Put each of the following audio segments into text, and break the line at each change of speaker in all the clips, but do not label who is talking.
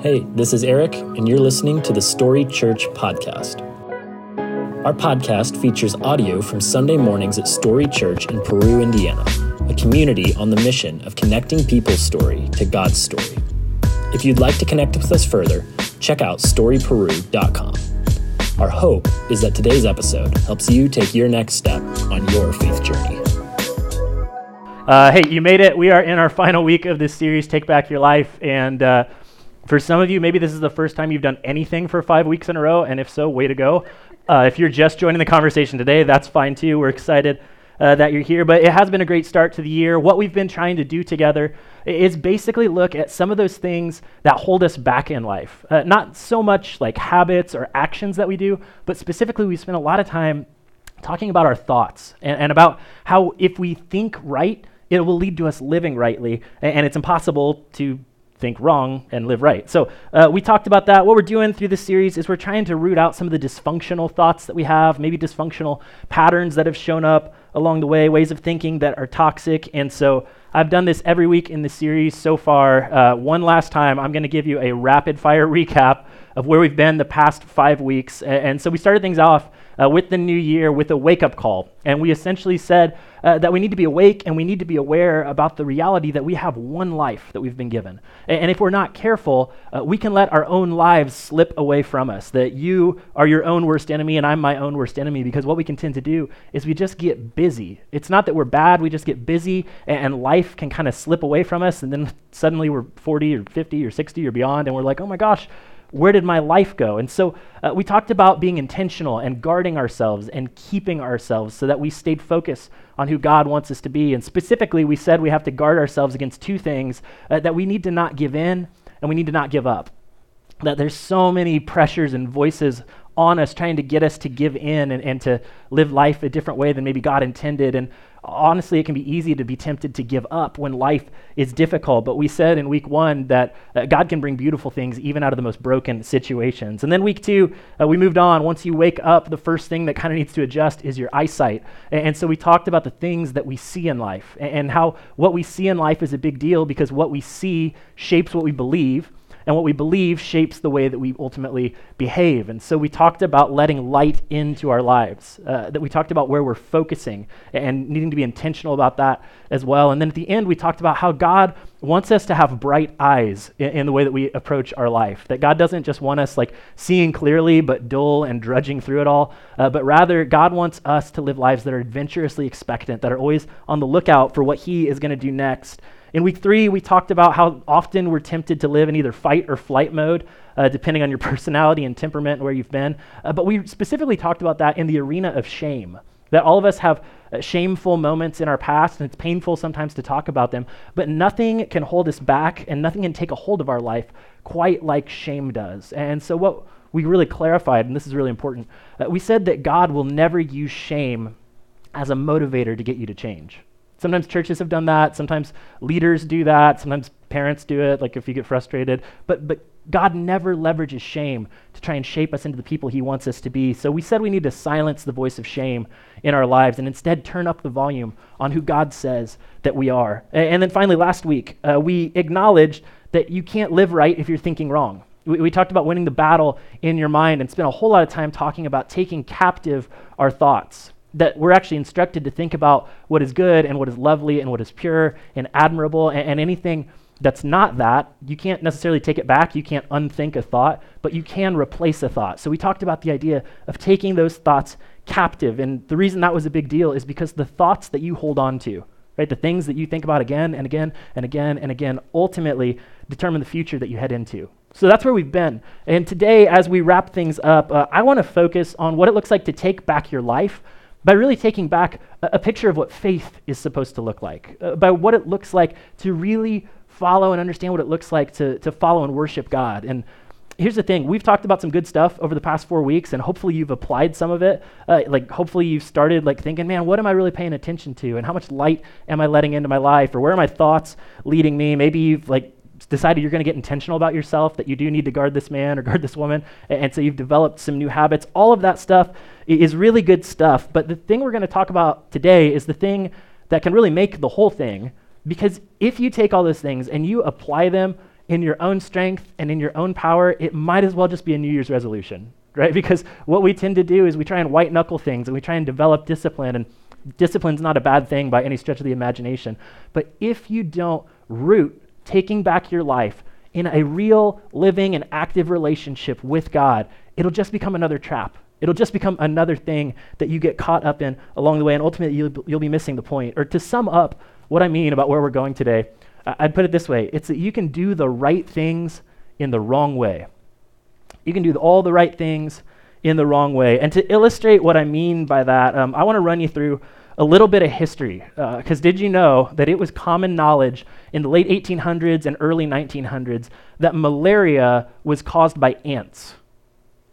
Hey, this is Eric, and you're listening to the Story Church Podcast. Our podcast features audio from Sunday mornings at Story Church in Peru, Indiana, a community on the mission of connecting people's story to God's story. If you'd like to connect with us further, check out storyperu.com. Our hope is that today's episode helps you take your next step on your faith journey.
Uh, hey, you made it. We are in our final week of this series, Take Back Your Life. And uh, for some of you, maybe this is the first time you've done anything for five weeks in a row. And if so, way to go. Uh, if you're just joining the conversation today, that's fine too. We're excited uh, that you're here. But it has been a great start to the year. What we've been trying to do together is basically look at some of those things that hold us back in life. Uh, not so much like habits or actions that we do, but specifically, we spend a lot of time talking about our thoughts and, and about how if we think right, it will lead to us living rightly, and, it's impossible to think wrong and live right. So uh, we talked about that. What we're doing through this series is we're trying to root out some of the dysfunctional thoughts that we have, maybe dysfunctional patterns that have shown up along the way, ways of thinking that are toxic. And so I've done this every week in the series so far. Uh, one last time, I'm going to give you a rapid fire recap of where we've been the past five weeks. And, and so we started things off uh, with the new year with a wake up call. And we essentially said uh, that we need to be awake and we need to be aware about the reality that we have one life that we've been given. And, and if we're not careful, uh, we can let our own lives slip away from us. That you are your own worst enemy and I'm my own worst enemy because what we can tend to do is we just get busy. It's not that we're bad, we just get busy and, and life can kind of slip away from us. And then suddenly we're 40 or 50 or 60 or beyond and we're like, oh my gosh, where did my life go? And so uh, we talked about being intentional and guarding ourselves and keeping ourselves so that we stayed focused on who God wants us to be. And specifically, we said we have to guard ourselves against two things uh, that we need to not give in and we need to not give up. That there's so many pressures and voices on us trying to get us to give in and, and to live life a different way than maybe God intended. And honestly, it can be easy to be tempted to give up when life is difficult. But we said in week one that uh, God can bring beautiful things even out of the most broken situations. And then week two, uh, we moved on. Once you wake up, the first thing that kind of needs to adjust is your eyesight. And, and, so we talked about the things that we see in life and, and how what we see in life is a big deal because what we see shapes what we believe and what we believe shapes the way that we ultimately behave. And so we talked about letting light into our lives, uh, that we talked about where we're focusing and needing to be intentional about that as well. And then at the end, we talked about how God wants us to have bright eyes in, in the way that we approach our life. That God doesn't just want us like seeing clearly but dull and drudging through it all, uh, but rather God wants us to live lives that are adventurously expectant, that are always on the lookout for what He is going to do next. In week three, we talked about how often we're tempted to live in either fight or flight mode, uh, depending on your personality and temperament and where you've been. Uh, but we specifically talked about that in the arena of shame. That all of us have uh, shameful moments in our past, and it's painful sometimes to talk about them, but nothing can hold us back and nothing can take a hold of our life quite like shame does. And so, what we really clarified, and this is really important, uh, we said that God will never use shame as a motivator to get you to change. Sometimes churches have done that. Sometimes leaders do that. Sometimes parents do it, like if you get frustrated. But, but God never leverages shame to try and shape us into the people he wants us to be. So we said we need to silence the voice of shame in our lives and instead turn up the volume on who God says that we are. And, then finally, last week, uh, we acknowledged that you can't live right if you're thinking wrong. We, we talked about winning the battle in your mind and spent a whole lot of time talking about taking captive our thoughts that we're actually instructed to think about what is good and what is lovely and what is pure and admirable and, and, anything that's not that you can't necessarily take it back. You can't unthink a thought but you can replace a thought. So we talked about the idea of taking those thoughts captive and the reason that was a big deal is because the thoughts that you hold on to right the things that you think about again and again and again and again ultimately determine the future that you head into. So that's where we've been. And today as we wrap things up uh, i want to focus on what it looks like to take back your life by really taking back a, a, picture of what faith is supposed to look like, uh, by what it looks like to really follow and understand what it looks like to, to follow and worship God. And here's the thing. We've talked about some good stuff over the past four weeks and hopefully you've applied some of it. Uh, like hopefully you've started like thinking man what am i really paying attention to? And how much light am i letting into my life? Or where are my thoughts leading me? Maybe you've like decided you're going to get intentional about yourself, that you do need to guard this man or guard this woman, and, and so you've developed some new habits. All of that stuff is really good stuff. But the thing we're going to talk about today is the thing that can really make the whole thing. Because if you take all those things and you apply them in your own strength and in your own power, it might as well just be a New Year's resolution, right? Because what we tend to do is we try and white knuckle things and we try and develop discipline. And discipline's not a bad thing by any stretch of the imagination. But if you don't root taking back your life in a real, living, and active relationship with God, it'll just become another trap. It'll just become another thing that you get caught up in along the way, and ultimately you'll, you'll be missing the point. Or to sum up what I mean about where we're going today, I'd put it this way it's that you can do the right things in the wrong way. You can do all the right things in the wrong way. And to illustrate what I mean by that, um, I want to run you through a little bit of history. Because uh, did you know that it was common knowledge in the late 1800s and early 1900s that malaria was caused by ants?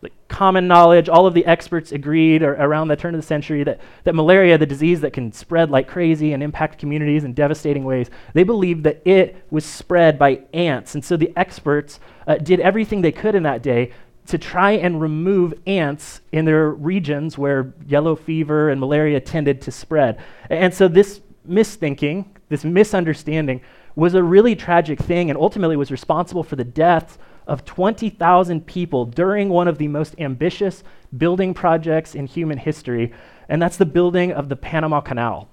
Like common knowledge, all of the experts agreed around the turn of the century that, that malaria, the disease that can spread like crazy and impact communities in devastating ways, they believed that it was spread by ants. And so the experts uh, did everything they could in that day to try and remove ants in their regions where yellow fever and malaria tended to spread. And so this misthinking, this misunderstanding, was a really tragic thing and ultimately was responsible for the deaths of 20,000 people during one of the most ambitious building projects in human history, and that's the building of the Panama Canal.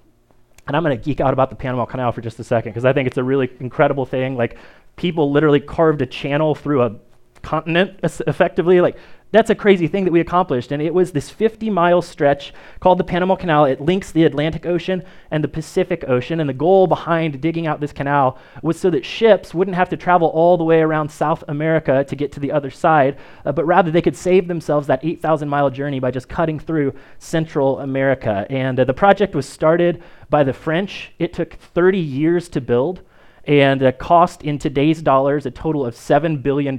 And I'm going to geek out about the Panama Canal for just a second because I think it's a really incredible thing. Like, people literally carved a channel through a continent effectively. Like that's a crazy thing that we accomplished. And it was this 50 mile stretch called the Panama Canal. It links the Atlantic Ocean and the Pacific Ocean. And the goal behind digging out this canal was so that ships wouldn't have to travel all the way around South America to get to the other side, uh, but rather they could save themselves that 8,000 mile journey by just cutting through Central America. And uh, the project was started by the French. It took 30 years to build and uh, cost in today's dollars a total of $7 billion.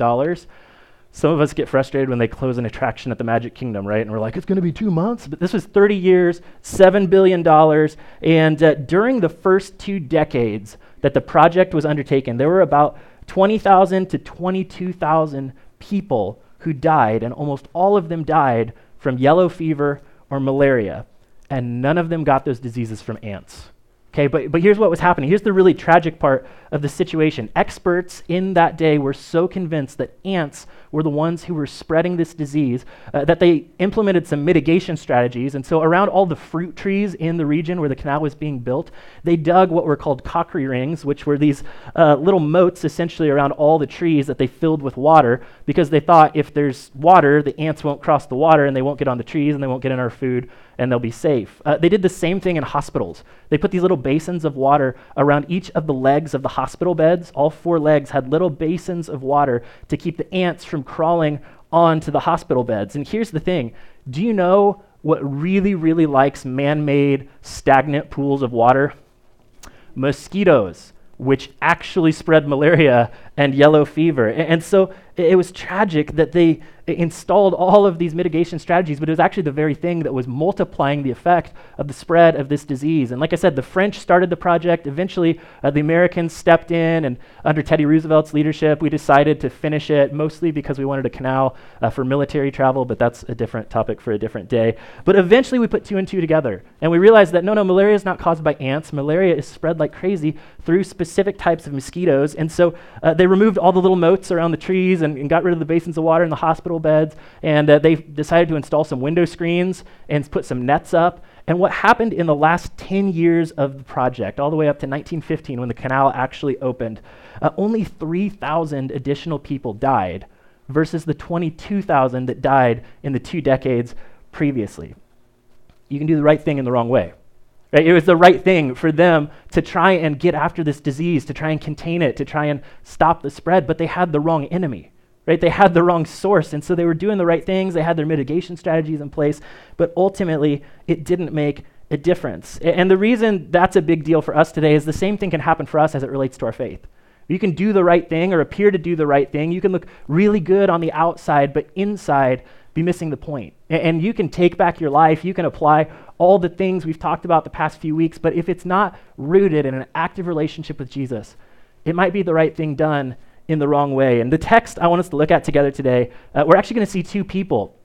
Some of us get frustrated when they close an attraction at the Magic Kingdom, right? And we're like, it's going to be two months. But this was 30 years, $7 billion. And uh, during the first two decades that the project was undertaken, there were about 20,000 to 22,000 people who died, and almost all of them died from yellow fever or malaria. And none of them got those diseases from ants. Okay, but, but here's what was happening. Here's the really tragic part of the situation. Experts in that day were so convinced that ants were the ones who were spreading this disease uh, that they implemented some mitigation strategies. And so, around all the fruit trees in the region where the canal was being built, they dug what were called cockry rings, which were these uh, little moats essentially around all the trees that they filled with water because they thought if there's water, the ants won't cross the water and they won't get on the trees and they won't get in our food and they'll be safe. Uh, they did the same thing in hospitals. They put these little basins of water around each of the legs of the hospital beds. All four legs had little basins of water to keep the ants from crawling onto the hospital beds. And here's the thing do you know what really, really likes man made stagnant pools of water? Mosquitoes which actually spread malaria and yellow fever. And, so it, was tragic that they installed all of these mitigation strategies, but it was actually the very thing that was multiplying the effect of the spread of this disease. And like I said, the French started the project. Eventually, uh, the Americans stepped in, and under Teddy Roosevelt's leadership, we decided to finish it, mostly because we wanted a canal uh, for military travel, but that's a different topic for a different day. But eventually, we put two and two together, and we realized that no, no, malaria is not caused by ants. Malaria is spread like crazy through specific types of mosquitoes. And so uh, they removed all the little moats around the trees and, and, got rid of the basins of water in the hospital beds. And uh, they decided to install some window screens and put some nets up. And what happened in the last 10 years of the project, all the way up to 1915 when the canal actually opened, uh, only 3,000 additional people died versus the 22,000 that died in the two decades previously. You can do the right thing in the wrong way. Right? It was the right thing for them to try and get after this disease, to try and contain it, to try and stop the spread, but they had the wrong enemy. Right? They had the wrong source, and so they were doing the right things. They had their mitigation strategies in place, but ultimately, it didn't make a difference. And the reason that's a big deal for us today is the same thing can happen for us as it relates to our faith. You can do the right thing or appear to do the right thing. You can look really good on the outside, but inside be missing the point. And you can take back your life. You can apply all the things we've talked about the past few weeks, but if it's not rooted in an active relationship with Jesus, it might be the right thing done in the wrong way. And the text I want us to look at together today, uh, we're actually going to see two people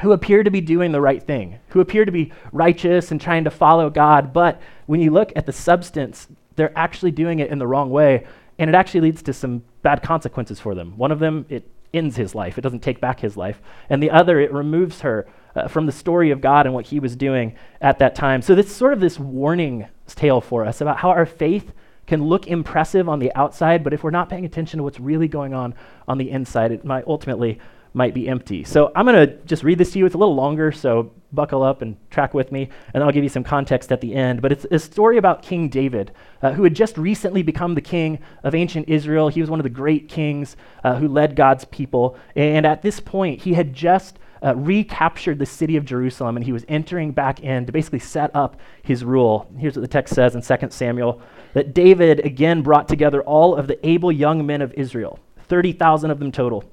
who appear to be doing the right thing, who appear to be righteous and trying to follow God, but when you look at the substance, they're actually doing it in the wrong way, and it actually leads to some bad consequences for them. One of them, it ends his life, it doesn't take back his life. And the other, it removes her uh, from the story of God and what he was doing at that time. So, this sort of this warning tale for us about how our faith can look impressive on the outside, but if we're not paying attention to what's really going on on the inside, it might ultimately might be empty. So I'm going to just read this to you. It's a little longer, so buckle up and track with me, and I'll give you some context at the end. But it's a story about King David, uh, who had just recently become the king of ancient Israel. He was one of the great kings uh, who led God's people. And at this point, he had just uh, recaptured the city of Jerusalem, and he was entering back in to basically set up his rule. Here's what the text says in 2 Samuel that David again brought together all of the able young men of Israel, 30,000 of them total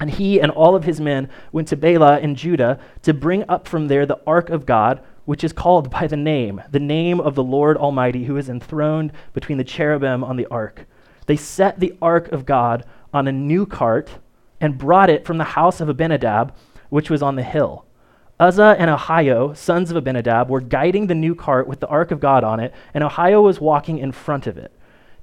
and he and all of his men went to Baalah in Judah to bring up from there the ark of God, which is called by the name, the name of the Lord Almighty, who is enthroned between the cherubim on the ark. They set the ark of God on a new cart and brought it from the house of Abinadab, which was on the hill. Uzzah and Ahio, sons of Abinadab, were guiding the new cart with the ark of God on it, and Ahio was walking in front of it.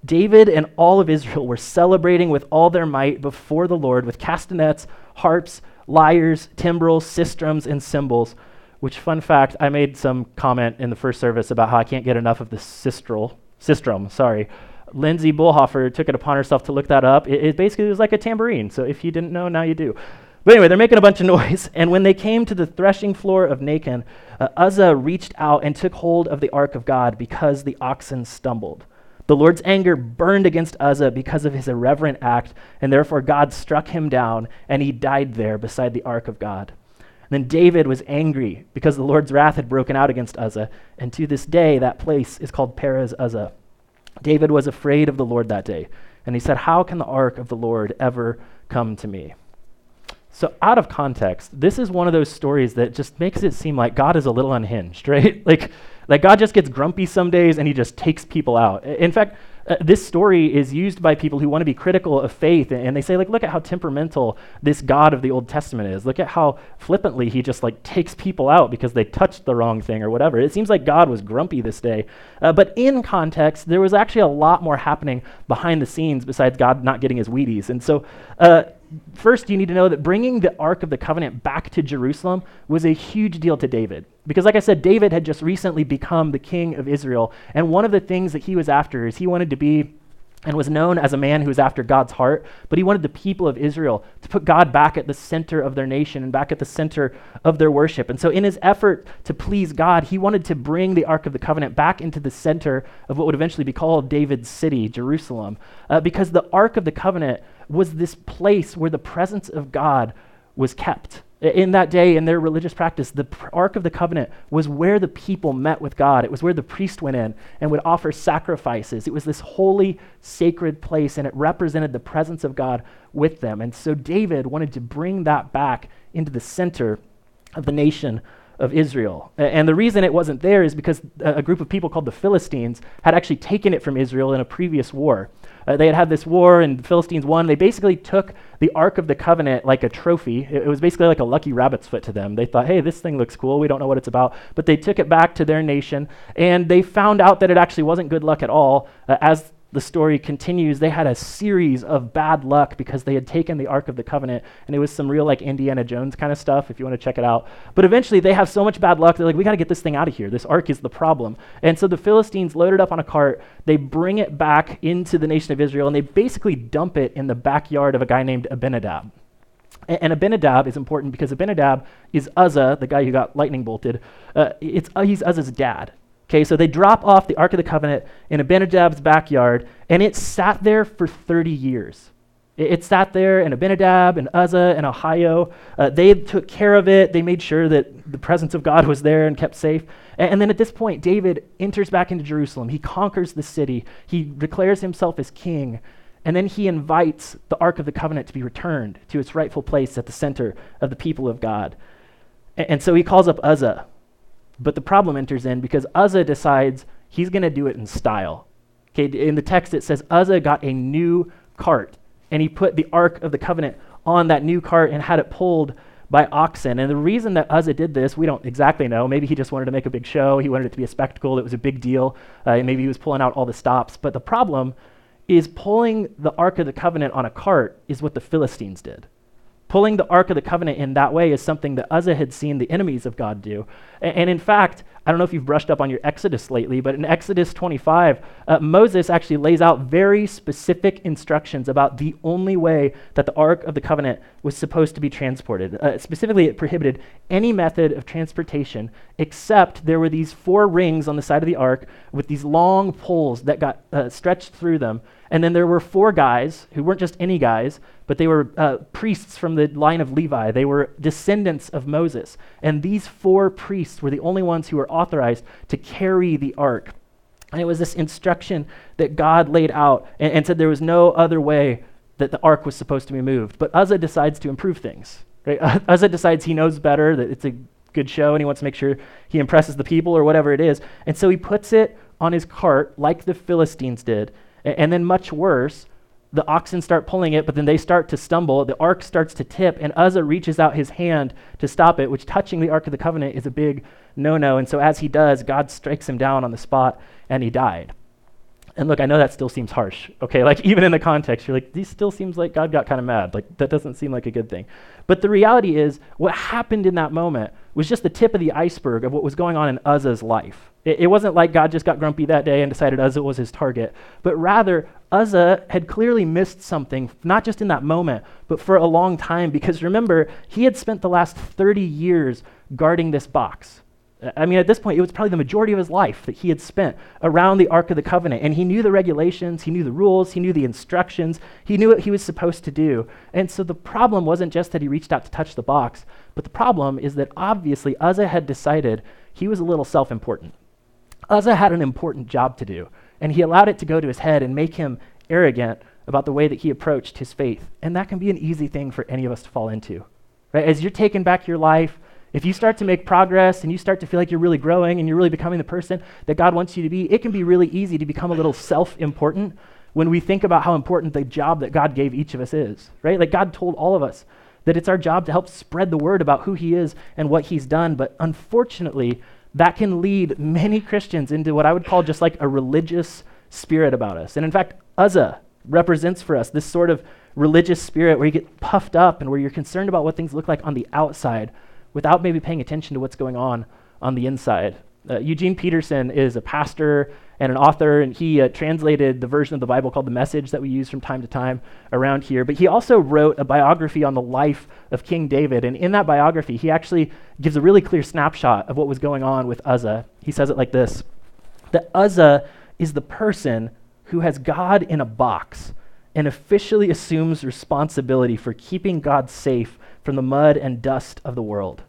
David and all of Israel were celebrating with all their might before the Lord with castanets, harps, lyres, timbrels, sistrums, and cymbals. Which, fun fact, I made some comment in the first service about how I can't get enough of the sistral, sistrum, sorry. Lindsay Bullhofer took it upon herself to look that up. It, it basically was like a tambourine. So if you didn't know, now you do. But anyway, they're making a bunch of noise. And when they came to the threshing floor of Nakon, uh, Uzzah reached out and took hold of the ark of God because the oxen stumbled. The Lord's anger burned against Uzzah because of his irreverent act, and therefore God struck him down, and he died there beside the ark of God. And then David was angry because the Lord's wrath had broken out against Uzzah, and to this day that place is called Perez Uzzah. David was afraid of the Lord that day, and he said, How can the ark of the Lord ever come to me? So, out of context, this is one of those stories that just makes it seem like God is a little unhinged, right? like, like God just gets grumpy some days and he just takes people out. In fact, uh, this story is used by people who want to be critical of faith and they say like look at how temperamental this god of the old testament is look at how flippantly he just like takes people out because they touched the wrong thing or whatever it seems like god was grumpy this day uh, but in context there was actually a lot more happening behind the scenes besides god not getting his wheaties and so uh, first, you need to know that bringing the Ark of the Covenant back to Jerusalem was a huge deal to David. Because, like I said, David had just recently become the king of Israel. And one of the things that he was after is he wanted to be and was known as a man who was after God's heart, but he wanted the people of Israel to put God back at the center of their nation and back at the center of their worship. And so, in his effort to please God, he wanted to bring the Ark of the Covenant back into the center of what would eventually be called David's city, Jerusalem, uh, because the Ark of the Covenant was this place where the presence of God was kept. In that day, in their religious practice, the Ark of the Covenant was where the people met with God. It was where the priest went in and would offer sacrifices. It was this holy, sacred place, and it represented the presence of God with them. And so David wanted to bring that back into the center of the nation of Israel. And the reason it wasn't there is because a group of people called the Philistines had actually taken it from Israel in a previous war. Uh, they had had this war and the Philistines won. They basically took the Ark of the Covenant like a trophy. It, it, was basically like a lucky rabbit's foot to them. They thought, hey, this thing looks cool. We don't know what it's about. But they took it back to their nation and they found out that it actually wasn't good luck at all uh, as the story continues, they had a series of bad luck because they had taken the Ark of the Covenant, and it was some real like Indiana Jones kind of stuff, if you want to check it out. But eventually they have so much bad luck, they're like, we got to get this thing out of here. This Ark is the problem. And so the Philistines load it up on a cart, they bring it back into the nation of Israel, and they basically dump it in the backyard of a guy named Abinadab. And Abinadab is important because Abinadab is Uzzah, the guy who got lightning bolted. Uh, it's, uh, he's Uzzah's dad. Okay, so they drop off the Ark of the Covenant in Abinadab's backyard, and it sat there for 30 years. It, it sat there, and Abinadab and Uzzah and Ahio. uh, they took care of it. They made sure that the presence of God was there and kept safe. And, and then at this point, David enters back into Jerusalem. He conquers the city, he declares himself as king, and then he invites the Ark of the Covenant to be returned to its rightful place at the center of the people of God. And, and so he calls up Uzzah but the problem enters in because Uzzah decides he's going to do it in style. Okay, in the text it says Uzzah got a new cart and he put the Ark of the Covenant on that new cart and had it pulled by oxen. And the reason that Uzzah did this, we don't exactly know. Maybe he just wanted to make a big show. He wanted it to be a spectacle. It was a big deal. Uh, maybe he was pulling out all the stops. But the problem is pulling the Ark of the Covenant on a cart is what the Philistines did. Pulling the Ark of the Covenant in that way is something that Uzzah had seen the enemies of God do. And, and in fact, I don't know if you've brushed up on your Exodus lately, but in Exodus 25, uh, Moses actually lays out very specific instructions about the only way that the Ark of the Covenant was supposed to be transported. Uh, specifically, it prohibited any method of transportation except there were these four rings on the side of the Ark with these long poles that got uh, stretched through them. And then there were four guys who weren't just any guys, but they were uh, priests from the line of Levi. They were descendants of Moses. And these four priests were the only ones who were authorized to carry the ark. And it was this instruction that God laid out and, and said there was no other way that the ark was supposed to be moved. But Uzzah decides to improve things. Right? Uzzah decides he knows better, that it's a good show, and he wants to make sure he impresses the people or whatever it is. And so he puts it on his cart like the Philistines did. And, and then, much worse, the oxen start pulling it, but then they start to stumble. The ark starts to tip, and Uzzah reaches out his hand to stop it, which touching the ark of the covenant is a big no no. And so, as he does, God strikes him down on the spot, and he died. And look, I know that still seems harsh, okay? Like, even in the context, you're like, this still seems like God got kind of mad. Like, that doesn't seem like a good thing. But the reality is, what happened in that moment was just the tip of the iceberg of what was going on in Uzzah's life. It, it wasn't like God just got grumpy that day and decided Uzzah was his target, but rather, Uzzah had clearly missed something, not just in that moment, but for a long time, because remember, he had spent the last 30 years guarding this box. I mean, at this point, it was probably the majority of his life that he had spent around the Ark of the Covenant. And he knew the regulations, he knew the rules, he knew the instructions, he knew what he was supposed to do. And so the problem wasn't just that he reached out to touch the box, but the problem is that obviously Uzzah had decided he was a little self important. Uzzah had an important job to do, and he allowed it to go to his head and make him arrogant about the way that he approached his faith. And that can be an easy thing for any of us to fall into. Right? As you're taking back your life, if you start to make progress and you start to feel like you're really growing and you're really becoming the person that God wants you to be, it can be really easy to become a little self important when we think about how important the job that God gave each of us is, right? Like God told all of us that it's our job to help spread the word about who He is and what He's done. But unfortunately, that can lead many Christians into what I would call just like a religious spirit about us. And in fact, Uzzah represents for us this sort of religious spirit where you get puffed up and where you're concerned about what things look like on the outside without maybe paying attention to what's going on on the inside. Uh, Eugene Peterson is a pastor and an author, and he uh, translated the version of the Bible called the Message that we use from time to time around here. But he also wrote a biography on the life of King David. And in that biography, he actually gives a really clear snapshot of what was going on with Uzzah. He says it like this that Uzzah is the person who has God in a box and officially assumes responsibility for keeping God safe from the mud and dust of the world.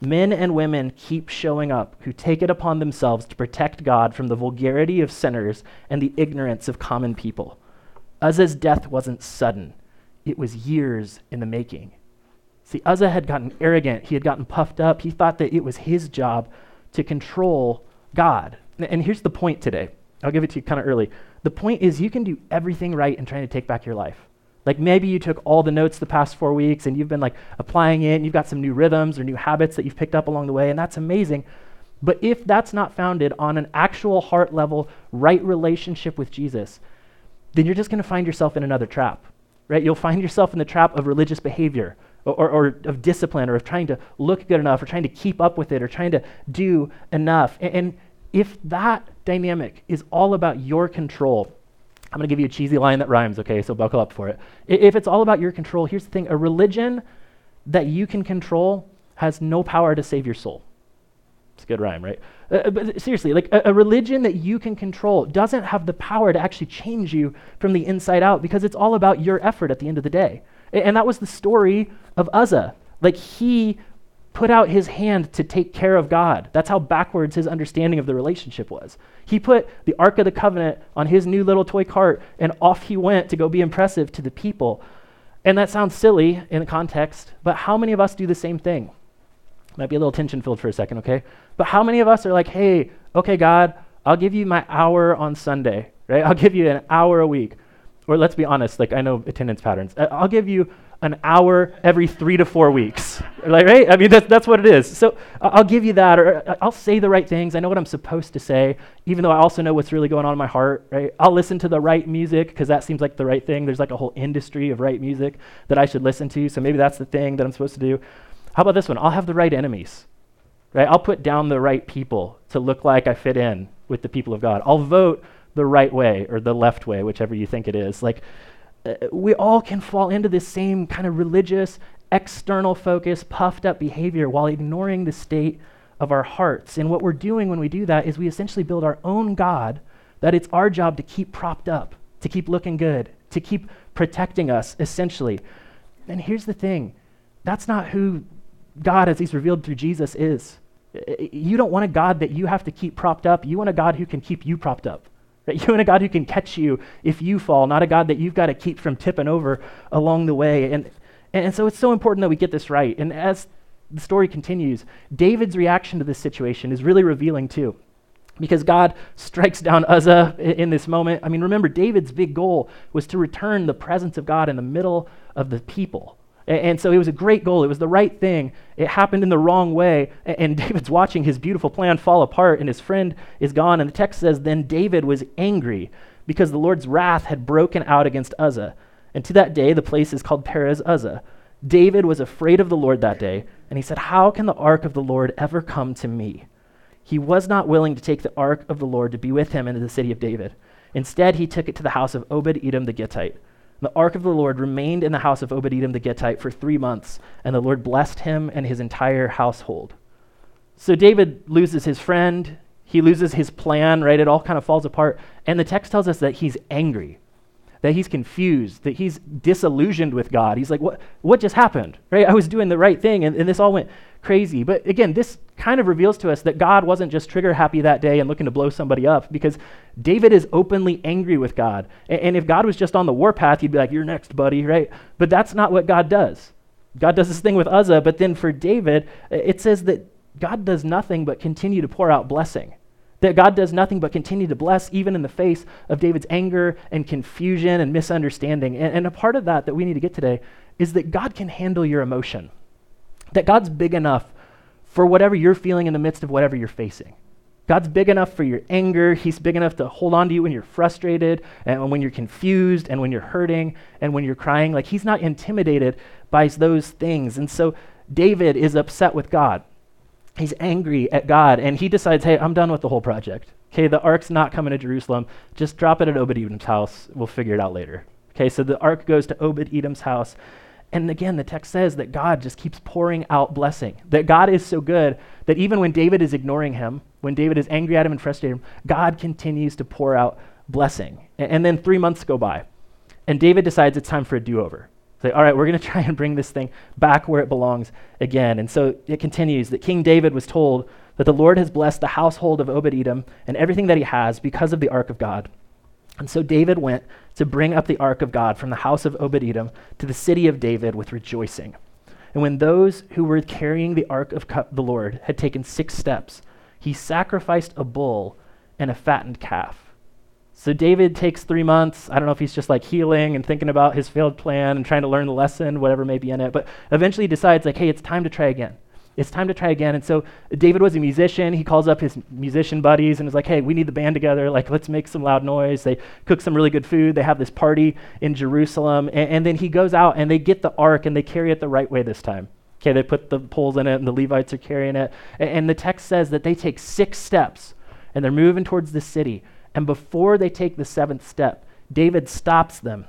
Men and women keep showing up who take it upon themselves to protect God from the vulgarity of sinners and the ignorance of common people. Uzzah's death wasn't sudden, it was years in the making. See, Uzzah had gotten arrogant, he had gotten puffed up, he thought that it was his job to control God. And here's the point today. I'll give it to you kind of early. The point is, you can do everything right in trying to take back your life. Like maybe you took all the notes the past four weeks and you've been like applying it and you've got some new rhythms or new habits that you've picked up along the way, and that's amazing. But if that's not founded on an actual heart level, right relationship with Jesus, then you're just going to find yourself in another trap, right? You'll find yourself in the trap of religious behavior or, or, of discipline or of trying to look good enough or trying to keep up with it or trying to do enough. And, and if that dynamic is all about your control, I'm going to give you a cheesy line that rhymes, okay? So buckle up for it. If it's all about your control, here's the thing a religion that you can control has no power to save your soul. It's a good rhyme, right? Uh, uh but seriously, like a, a, religion that you can control doesn't have the power to actually change you from the inside out because it's all about your effort at the end of the day. And, and that was the story of Uzzah. Like he put out his hand to take care of God. That's how backwards his understanding of the relationship was. He put the Ark of the Covenant on his new little toy cart, and off he went to go be impressive to the people. And that sounds silly in the context, but how many of us do the same thing? Might be a little tension filled for a second, okay? But how many of us are like, hey, okay, God, I'll give you my hour on Sunday, right? I'll give you an hour a week. Or let's be honest, like I know attendance patterns. Uh, I'll give you an hour every three to four weeks. Like, right? I mean, that's, that's what it is. So I'll give you that, or I'll say the right things. I know what I'm supposed to say, even though I also know what's really going on in my heart, right? I'll listen to the right music because that seems like the right thing. There's like a whole industry of right music that I should listen to. So maybe that's the thing that I'm supposed to do. How about this one? I'll have the right enemies, right? I'll put down the right people to look like I fit in with the people of God. I'll vote the right way or the left way, whichever you think it is. Like, uh, Uh, we all can fall into this same kind of religious, external focus, puffed up behavior while ignoring the state of our hearts. And what we're doing when we do that is we essentially build our own God that it's our job to keep propped up, to keep looking good, to keep protecting us, essentially. And here's the thing that's not who God, as He's revealed through Jesus, is. Uh, you don't want a God that you have to keep propped up. You want a God who can keep you propped up. Right? You want a God who can catch you if you fall, not a God that you've got to keep from tipping over along the way. And, and so it's so important that we get this right. And as the story continues, David's reaction to this situation is really revealing too. Because God strikes down Uzzah in this moment. I mean, remember, David's big goal was to return the presence of God in the middle of the people. And so it was a great goal. It was the right thing. It happened in the wrong way. And David's watching his beautiful plan fall apart, and his friend is gone. And the text says, Then David was angry because the Lord's wrath had broken out against Uzzah. And to that day, the place is called Perez Uzzah. David was afraid of the Lord that day, and he said, How can the ark of the Lord ever come to me? He was not willing to take the ark of the Lord to be with him into the city of David. Instead, he took it to the house of Obed Edom the Gittite. The ark of the Lord remained in the house of Obed Edom the Gittite for three months, and the Lord blessed him and his entire household. So David loses his friend, he loses his plan, right? It all kind of falls apart. And the text tells us that he's angry, that he's confused, that he's disillusioned with God. He's like, what, what just happened? Right? I was doing the right thing, and, and this all went crazy. But again, this kind of reveals to us that God wasn't just trigger happy that day and looking to blow somebody up because David is openly angry with God. And, and if God was just on the warpath, he'd be like, You're next, buddy, right? But that's not what God does. God does this thing with Uzzah, but then for David, it says that God does nothing but continue to pour out blessing. That God does nothing but continue to bless, even in the face of David's anger and confusion and misunderstanding. And, and a part of that that we need to get today is that God can handle your emotion. That God's big enough for whatever you're feeling in the midst of whatever you're facing. God's big enough for your anger. He's big enough to hold on to you when you're frustrated and when you're confused and when you're hurting and when you're crying. Like, He's not intimidated by those things. And so, David is upset with God. He's angry at God and he decides, hey, I'm done with the whole project. Okay, the ark's not coming to Jerusalem. Just drop it at Obed Edom's house. We'll figure it out later. Okay, so the ark goes to Obed Edom's house. And again, the text says that God just keeps pouring out blessing. That God is so good that even when David is ignoring him, when David is angry at him and frustrated him, God continues to pour out blessing. And, and then three months go by, and David decides it's time for a do over. Say, all right, we're going to try and bring this thing back where it belongs again. And so it continues that King David was told that the Lord has blessed the household of Obed Edom and everything that he has because of the ark of God. And so David went to bring up the ark of God from the house of Obed Edom to the city of David with rejoicing. And when those who were carrying the ark of the Lord had taken six steps, he sacrificed a bull and a fattened calf. So David takes three months. I don't know if he's just like healing and thinking about his failed plan and trying to learn the lesson, whatever may be in it, but eventually he decides, like, hey, it's time to try again it's time to try again. And so David was a musician. He calls up his musician buddies and is like, hey, we need the band together. Like, let's make some loud noise. They cook some really good food. They have this party in Jerusalem. And, and then he goes out and they get the ark and they carry it the right way this time. Okay, they put the poles in it and the Levites are carrying it. And, and the text says that they take six steps and they're moving towards the city. And before they take the seventh step, David stops them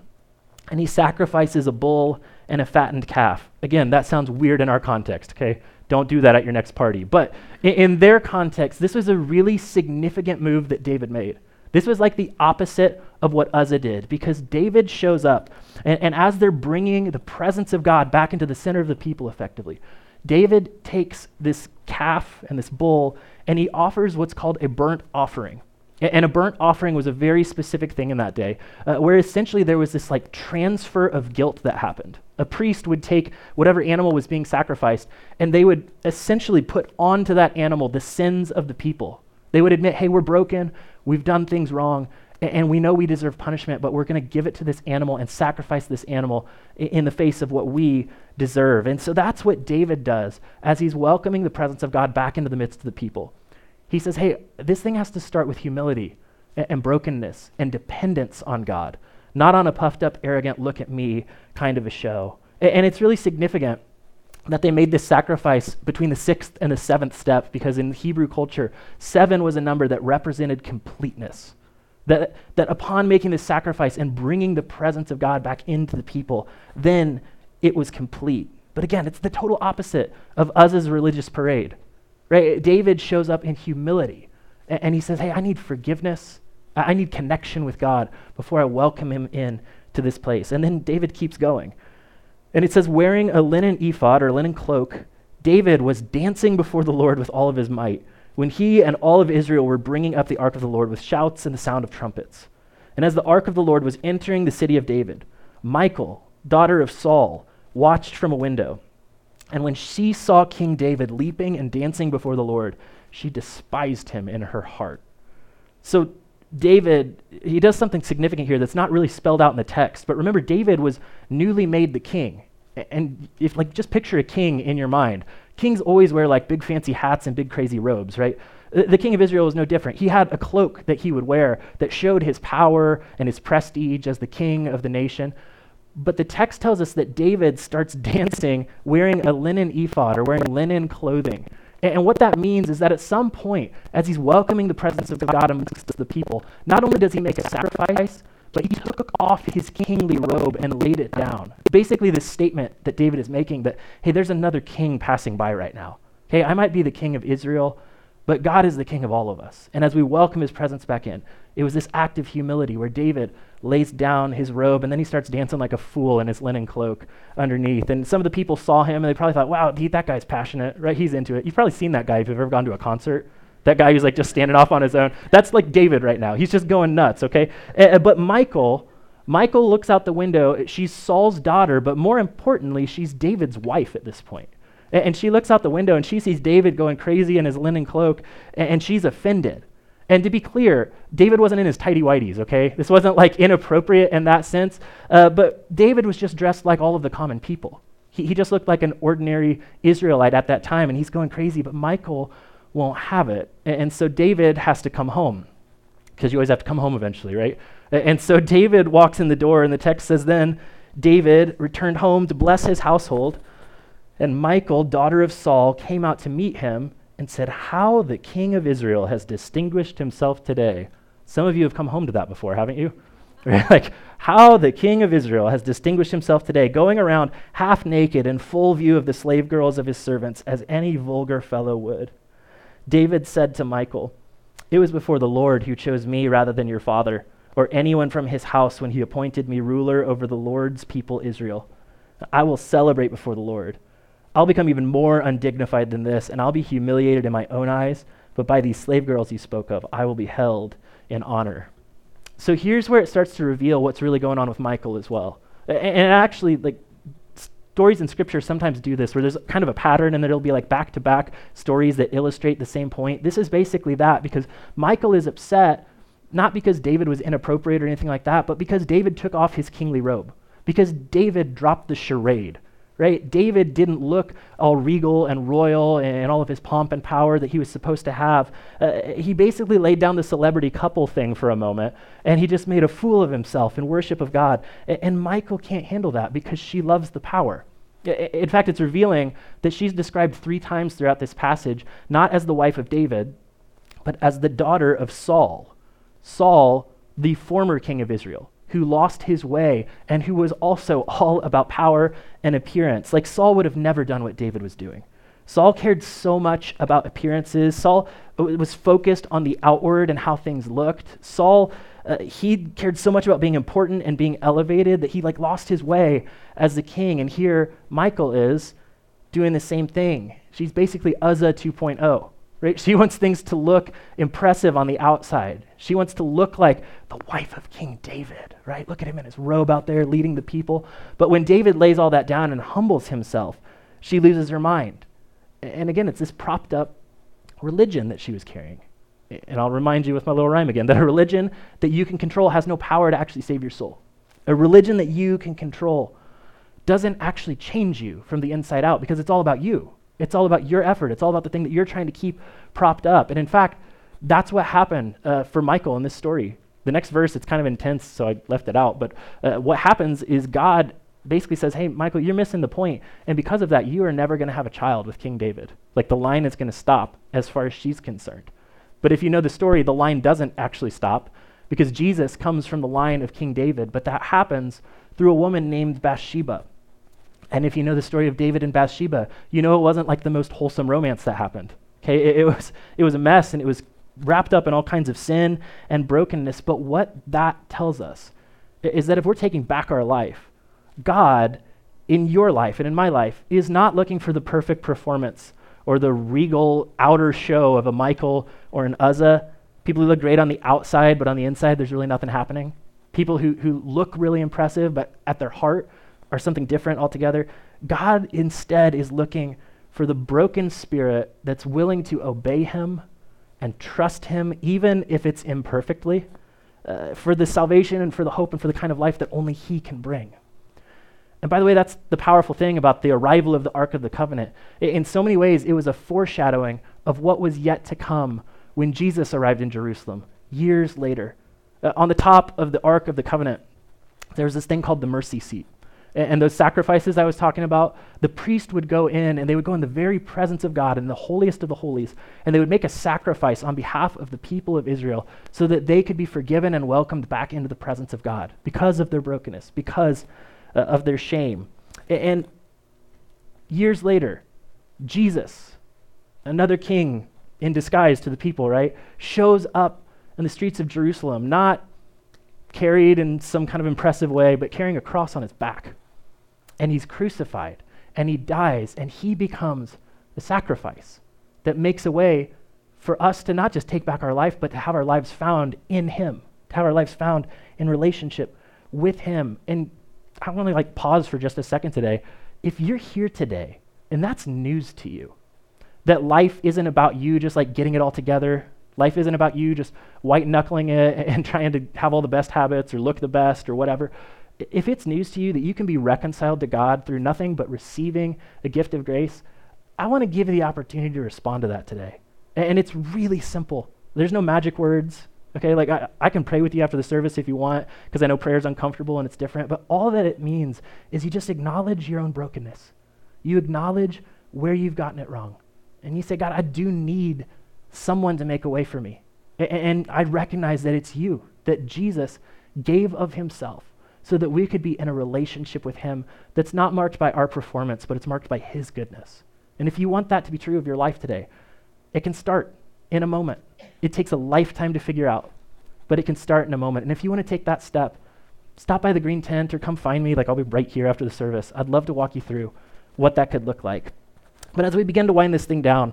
and he sacrifices a bull and a fattened calf. Again, that sounds weird in our context, okay? Don't do that at your next party. But in, in, their context, this was a really significant move that David made. This was like the opposite of what Uzzah did because David shows up, and, and as they're bringing the presence of God back into the center of the people effectively, David takes this calf and this bull and he offers what's called a burnt offering. And a burnt offering was a very specific thing in that day, uh, where essentially there was this like transfer of guilt that happened. A priest would take whatever animal was being sacrificed, and they would essentially put onto that animal the sins of the people. They would admit, hey, we're broken, we've done things wrong, And we know we deserve punishment, but we're going to give it to this animal and sacrifice this animal in the face of what we deserve. And so that's what David does as he's welcoming the presence of God back into the midst of the people. He says, hey, this thing has to start with humility and brokenness and dependence on God, not on a puffed up, arrogant, look at me kind of a show. And it's really significant that they made this sacrifice between the sixth and the seventh step because in Hebrew culture, seven was a number that represented completeness. That, that upon making this sacrifice and bringing the presence of God back into the people, then it was complete. But again, it's the total opposite of Uzzah's religious parade. Right? David shows up in humility and, he says, Hey, I need forgiveness. I, need connection with God before I welcome him in to this place. And then David keeps going. And it says, wearing a linen ephod or linen cloak, David was dancing before the Lord with all of his might when he and all of Israel were bringing up the ark of the Lord with shouts and the sound of trumpets. And as the ark of the Lord was entering the city of David, Michal, daughter of Saul, watched from a window. And when she saw King David leaping and dancing before the Lord, she despised him in her heart. So, David, he does something significant here that's not really spelled out in the text. But remember, David was newly made the king. And if, like, just picture a king in your mind. Kings always wear like big fancy hats and big crazy robes, right? The king of Israel was no different. He had a cloak that he would wear that showed his power and his prestige as the king of the nation. But the text tells us that David starts dancing wearing a linen ephod or wearing linen clothing. And what that means is that at some point, as he's welcoming the presence of God amongst the people, not only does he make a sacrifice, but he took off his kingly robe and laid it down. Basically, this statement that David is making that, hey, there's another king passing by right now. Hey, I might be the king of Israel, but God is the king of all of us. And as we welcome his presence back in, it was this act of humility where David lays down his robe and then he starts dancing like a fool in his linen cloak underneath. And some of the people saw him and they probably thought, wow, that guy's passionate, right? He's into it. You've probably seen that guy if you've ever gone to a concert. That guy who's like just standing off on his own. That's like David right now. He's just going nuts, okay? Uh, but Michael, Michael looks out the window. She's Saul's daughter, but more importantly, she's David's wife at this point. And she looks out the window and she sees David going crazy in his linen cloak, and she's offended. And to be clear, David wasn't in his tidy whities, okay? This wasn't like inappropriate in that sense. Uh, but David was just dressed like all of the common people. He, he just looked like an ordinary Israelite at that time, and he's going crazy. But Michael won't have it. And, and so David has to come home, because you always have to come home eventually, right? And so David walks in the door, and the text says, Then David returned home to bless his household, and Michael, daughter of Saul, came out to meet him and said, How the king of Israel has distinguished himself today. Some of you have come home to that before, haven't you? like, how the king of Israel has distinguished himself today, going around half naked in full view of the slave girls of his servants, as any vulgar fellow would. David said to Michal, It was before the Lord who chose me rather than your father, or anyone from his house when he appointed me ruler over the Lord's people Israel. I will celebrate before the Lord. I'll become even more undignified than this, and I'll be humiliated in my own eyes, but by these slave girls you spoke of, I will be held in honor. So here's where it starts to reveal what's really going on with Michael as well. And, and actually, like, stories in scripture sometimes do this where there's kind of a pattern and there'll be like back to back stories that illustrate the same point. This is basically that because Michael is upset not because David was inappropriate or anything like that, but because David took off his kingly robe. Because David dropped the charade right? David didn't look all regal and royal and all of his pomp and power that he was supposed to have. Uh, he basically laid down the celebrity couple thing for a moment and he just made a fool of himself in worship of God. And, and Michal can't handle that because she loves the power. In fact, it's revealing that she's described three times throughout this passage, not as the wife of David, but as the daughter of Saul. Saul, the former king of Israel who lost his way and who was also all about power and appearance. Like Saul would have never done what David was doing. Saul cared so much about appearances. Saul was focused on the outward and how things looked. Saul, uh, he cared so much about being important and being elevated that he like lost his way as the king. And here Michael is doing the same thing. She's basically Uzzah 2.0. Right? She wants things to look impressive on the outside. She wants to look like the wife of King David, right? Look at him in his robe out there leading the people. But when David lays all that down and humbles himself, she loses her mind. And again, it's this propped up religion that she was carrying. And I'll remind you with my little rhyme again that a religion that you can control has no power to actually save your soul. A religion that you can control doesn't actually change you from the inside out because it's all about you. It's all about your effort. It's all about the thing that you're trying to keep propped up. And in fact, that's what happened uh, for Michael in this story. The next verse, it's kind of intense, so I left it out. But uh, what happens is God basically says, Hey, Michael, you're missing the point. And because of that, you are never going to have a child with King David. Like the line is going to stop as far as she's concerned. But if you know the story, the line doesn't actually stop because Jesus comes from the line of King David, but that happens through a woman named Bathsheba. And if you know the story of David and Bathsheba, you know it wasn't like the most wholesome romance that happened. Okay, it, it, was it was a mess and it was wrapped up in all kinds of sin and brokenness. But what that tells us is that if we're taking back our life, God in your life and in my life is not looking for the perfect performance or the regal outer show of a Michal or an Uzzah. People who look great on the outside, but on the inside, there's really nothing happening. People who, who look really impressive, but at their heart are something different altogether. God instead is looking for the broken spirit that's willing to obey Him and trust Him, even if it's imperfectly, uh, for the salvation and for the hope and for the kind of life that only He can bring. And by the way, that's the powerful thing about the arrival of the Ark of the Covenant. In so many ways, it was a foreshadowing of what was yet to come when Jesus arrived in Jerusalem years later. Uh, on the top of the Ark of the Covenant, there was this thing called the mercy seat. And, those sacrifices I was talking about, the priest would go in and they would go in the very presence of God in the holiest of the holies, and they would make a sacrifice on behalf of the people of Israel so that they could be forgiven and welcomed back into the presence of God because of their brokenness, because uh, of their shame. And years later, Jesus, another king in disguise to the people, right, shows up in the streets of Jerusalem, not carried in some kind of impressive way, but carrying a cross on his back. And he's crucified, and he dies, and he becomes the sacrifice that makes a way for us to not just take back our life, but to have our lives found in him, to have our lives found in relationship with him. And I want to like pause for just a second today. If you're here today and that's news to you, that life isn't about you just like getting it all together. Life isn't about you just white knuckling it and trying to have all the best habits or look the best or whatever. If it's news to you that you can be reconciled to God through nothing but receiving a gift of grace, I want to give you the opportunity to respond to that today. And it's really simple. There's no magic words. Okay, like I, I can pray with you after the service if you want, because I know prayer is uncomfortable and it's different, but all that it means is you just acknowledge your own brokenness. You acknowledge where you've gotten it wrong. And you say, God, I do need someone to make a way for me. And, and I recognize that it's you, that Jesus gave of himself so that we could be in a relationship with him that's not marked by our performance, but it's marked by his goodness. And if you want that to be true of your life today, it can start in a moment. It takes a lifetime to figure out, but it can start in a moment. And if you want to take that step, stop by the green tent or come find me. Like I'll be right here after the service. I'd love to walk you through what that could look like. But as we begin to wind this thing down,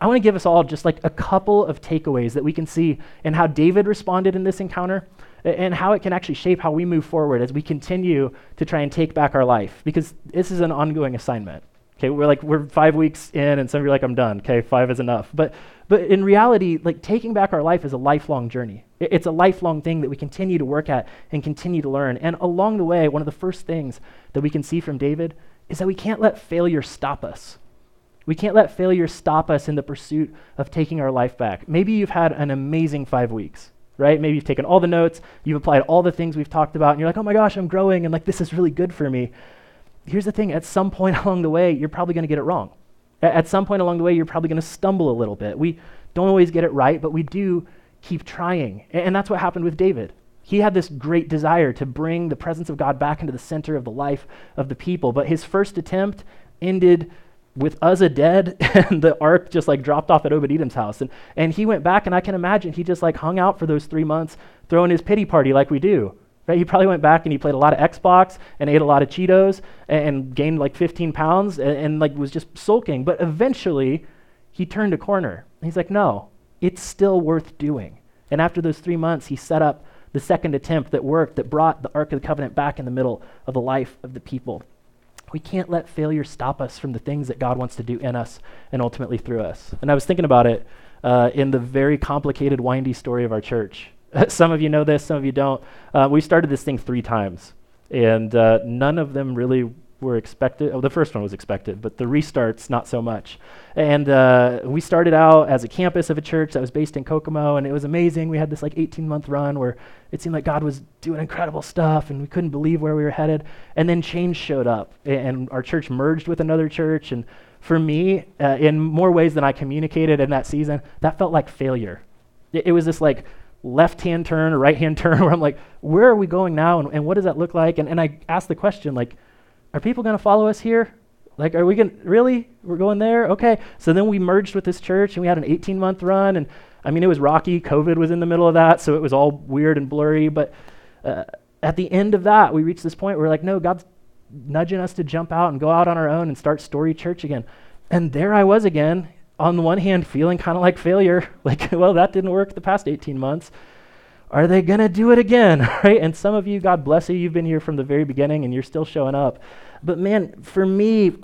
I want to give us all just like a couple of takeaways that we can see in how David responded in this encounter and how it can actually shape how we move forward as we continue to try and take back our life because this is an ongoing assignment. Okay, we're like we're five weeks in, and some of you are like, I'm done. Okay, five is enough. But but in reality, like taking back our life is a lifelong journey. It's a lifelong thing that we continue to work at and continue to learn. And along the way, one of the first things that we can see from David is that we can't let failure stop us. We can't let failure stop us in the pursuit of taking our life back. Maybe you've had an amazing five weeks, right? Maybe you've taken all the notes, you've applied all the things we've talked about, and you're like, oh my gosh, I'm growing, and like this is really good for me here's the thing at some point along the way, you're probably going to get it wrong. At some point along the way, you're probably going to stumble a little bit. We don't always get it right, but we do keep trying. And that's what happened with David. He had this great desire to bring the presence of God back into the center of the life of the people, but his first attempt ended with Uzzah dead and the ark just like dropped off at Obed Edom's house. And, and he went back, and I can imagine he just like hung out for those three months, throwing his pity party like we do. Right? He probably went back and he played a lot of Xbox and ate a lot of Cheetos and, and gained like 15 pounds and, and, like was just sulking. But eventually, he turned a corner. He's like, no, it's still worth doing. And after those three months, he set up the second attempt that worked, that brought the Ark of the Covenant back in the middle of the life of the people. We can't let failure stop us from the things that God wants to do in us and ultimately through us. And I was thinking about it uh, in the very complicated, windy story of our church. some of you know this, some of you don't. Uh, we started this thing three times, and uh, none of them really were expected. Oh, the first one was expected, but the restarts, not so much. And uh, we started out as a campus of a church that was based in Kokomo, and it was amazing. We had this like 18 month run where it seemed like God was doing incredible stuff, and we couldn't believe where we were headed. And then change showed up, and our church merged with another church. And for me, uh, in more ways than I communicated in that season, that felt like failure. It, it was this like left hand turn or right hand turn where I'm like, where are we going now, and, and what does that look like? And, and I asked the question, like, are people going to follow us here? Like, are we going to, really? We're going there? Okay. So then we merged with this church and we had an 18 month run. And I mean, it was rocky. COVID was in the middle of that. So it was all weird and blurry. But uh, at the end of that, we reached this point where we're like, no, God's nudging us to jump out and go out on our own and start Story Church again. And there I was again, on the one hand, feeling kind of like failure. Like, well, that didn't work the past 18 months. Are they going to do it again? right? And some of you, God bless you, you've been here from the very beginning and you're still showing up. But man, for me,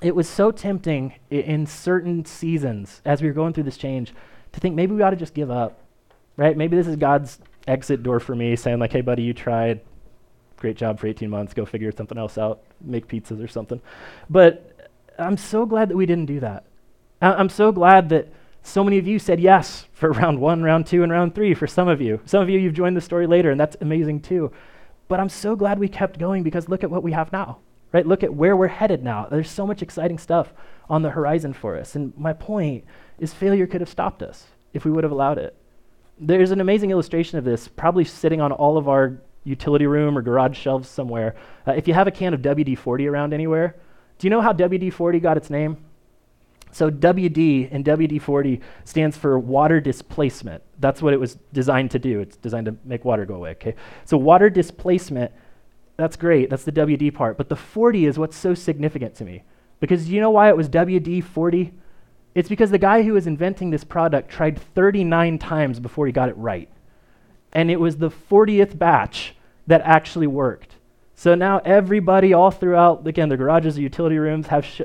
it was so tempting in certain seasons as we were going through this change to think maybe we ought to just give up, right? Maybe this is God's exit door for me, saying, like, hey, buddy, you tried. Great job for 18 months. Go figure something else out. Make pizzas or something. But I'm so glad that we didn't do that. I- I'm so glad that so many of you said yes for round one, round two, and round three for some of you. Some of you, you've joined the story later, and that's amazing too. But I'm so glad we kept going because look at what we have now, right? Look at where we're headed now. There's so much exciting stuff on the horizon for us. And my point is failure could have stopped us if we would have allowed it. There's an amazing illustration of this, probably sitting on all of our utility room or garage shelves somewhere. Uh, if you have a can of WD 40 around anywhere, do you know how WD 40 got its name? So WD and WD-40 stands for water displacement. That's what it was designed to do. It's designed to make water go away, okay? So water displacement, that's great. That's the WD part. But the 40 is what's so significant to me. Because you know why it was WD-40? It's because the guy who was inventing this product tried 39 times before he got it right. And it was the 40th batch that actually worked. So now everybody all throughout, again, the garages, the utility rooms have sh-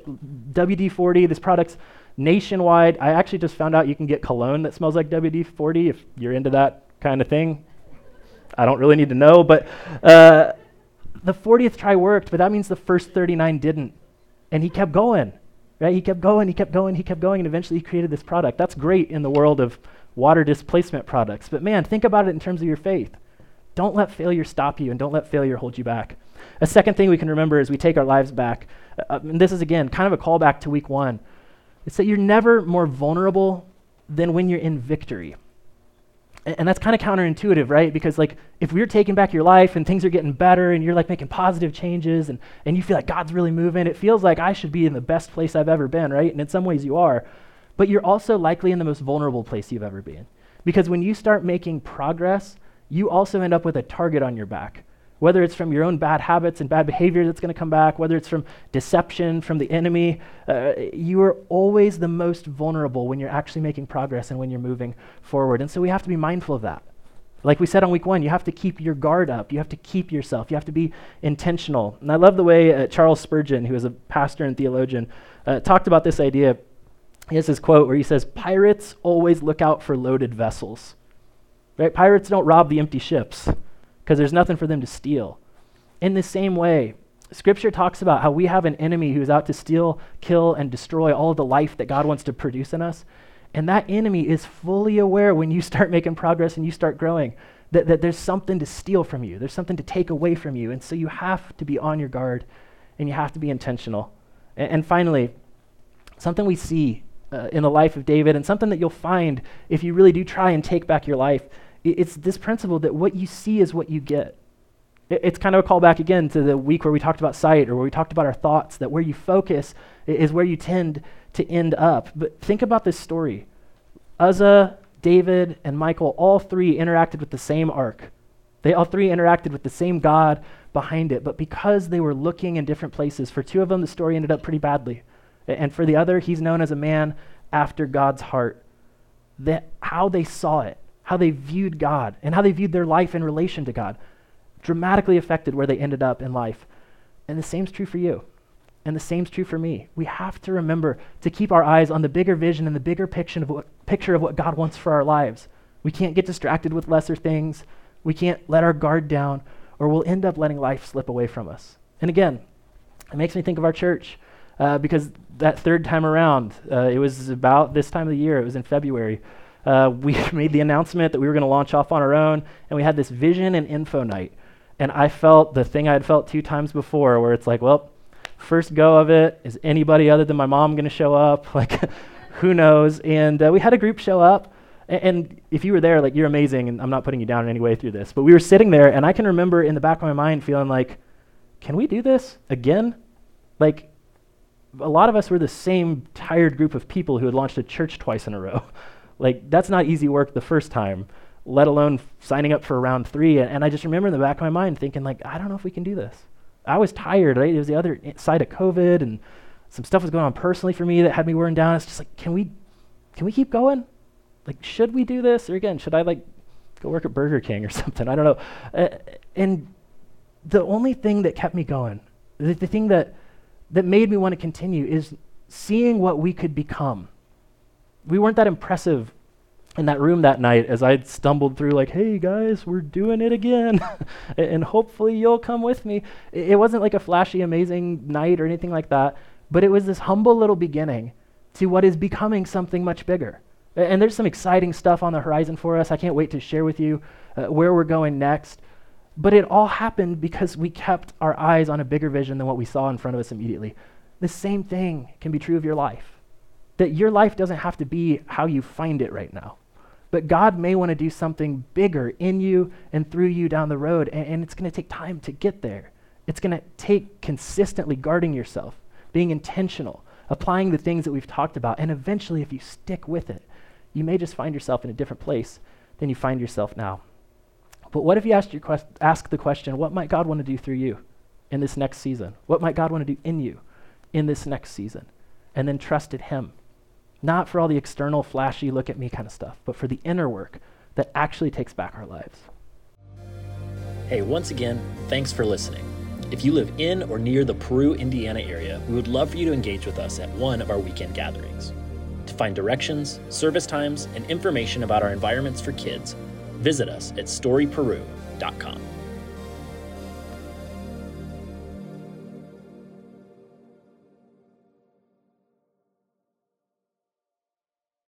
WD-40. This product's nationwide. I actually just found out you can get cologne that smells like WD-40 if you're into that kind of thing. I don't really need to know, but uh, the 40th try worked, but that means the first 39 didn't. And he kept going, right? He kept going, he kept going, he kept going, and eventually he created this product. That's great in the world of water displacement products. But man, think about it in terms of your faith. Don't let failure stop you and don't let failure hold you back. A second thing we can remember as we take our lives back, uh, and this is again kind of a callback to week one, it's that you're never more vulnerable than when you're in victory. And, and that's kind of counterintuitive, right? Because like if we're taking back your life and things are getting better and you're like making positive changes and, and you feel like God's really moving, it feels like I should be in the best place I've ever been, right? And in some ways you are. But you're also likely in the most vulnerable place you've ever been. Because when you start making progress, you also end up with a target on your back. Whether it's from your own bad habits and bad behavior that's going to come back, whether it's from deception from the enemy, uh, you are always the most vulnerable when you're actually making progress and when you're moving forward. And so we have to be mindful of that. Like we said on week one, you have to keep your guard up. You have to keep yourself. You have to be intentional. And I love the way uh, Charles Spurgeon, who is a pastor and theologian, uh, talked about this idea. He has this quote where he says, Pirates always look out for loaded vessels. Right? Pirates don't rob the empty ships because there's nothing for them to steal. In the same way, Scripture talks about how we have an enemy who's out to steal, kill, and destroy all the life that God wants to produce in us. And that enemy is fully aware when you start making progress and you start growing that, that there's something to steal from you, there's something to take away from you. And so you have to be on your guard and you have to be intentional. And, and finally, something we see uh, in the life of David and something that you'll find if you really do try and take back your life it's this principle that what you see is what you get. It's kind of a callback again to the week where we talked about sight or where we talked about our thoughts, that where you focus is where you tend to end up. But think about this story Uzzah, David, and Michal, all three interacted with the same ark. They all three interacted with the same God behind it. But because they were looking in different places, for two of them, the story ended up pretty badly. And for the other, he's known as a man after God's heart. That how they saw it how they viewed God and how they viewed their life in relation to God dramatically affected where they ended up in life. And the same is true for you. And the same's true for me. We have to remember to keep our eyes on the bigger vision and the bigger picture of what, picture of what God wants for our lives. We can't get distracted with lesser things. We can't let our guard down, or we'll end up letting life slip away from us. And again, it makes me think of our church uh, because that third time around, uh, it was about this time of the year, it was in February. Uh, we made the announcement that we were going to launch off on our own, and we had this vision and info night. And I felt the thing I had felt two times before, where it's like, well, first go of it, is anybody other than my mom going to show up? Like, who knows? And uh, we had a group show up. And, and if you were there, like, you're amazing, and I'm not putting you down in any way through this. But we were sitting there, and I can remember in the back of my mind feeling like, can we do this again? Like, a lot of us were the same tired group of people who had launched a church twice in a row. Like, that's not easy work the first time, let alone signing up for round three. And, and, I just remember in the back of my mind thinking, like, I don't know if we can do this. I was tired, right? It was the other side of COVID, and some stuff was going on personally for me that had me worn down. It's just like, can we, can we keep going? Like, should we do this? Or again, should I, like, go work at Burger King or something? I don't know. Uh, and the only thing that kept me going, the, the thing that that made me want to continue is seeing what we could become. We weren't that impressive in that room that night as I stumbled through, like, hey guys, we're doing it again. and hopefully you'll come with me. It, wasn't like a flashy, amazing night or anything like that, but it was this humble little beginning to what is becoming something much bigger. And there's some exciting stuff on the horizon for us. I can't wait to share with you uh, where we're going next. But it all happened because we kept our eyes on a bigger vision than what we saw in front of us immediately. The same thing can be true of your life. That your life doesn't have to be how you find it right now. But God may want to do something bigger in you and through you down the road, and, and it's going to take time to get there. It's going to take consistently guarding yourself, being intentional, applying the things that we've talked about, and eventually, if you stick with it, you may just find yourself in a different place than you find yourself now. But what if you asked your quest- ask the question, what might God want to do through you in this next season? What might God want to do in you in this next season? And then trusted Him. Not for all the external, flashy, look at me kind of stuff, but for the inner work that actually takes back our lives.
Hey, once again, thanks for listening. If you live in or near the Peru, Indiana area, we would love for you to engage with us at one of our weekend gatherings. To find directions, service times, and information about our environments for kids, visit us at storyperu.com.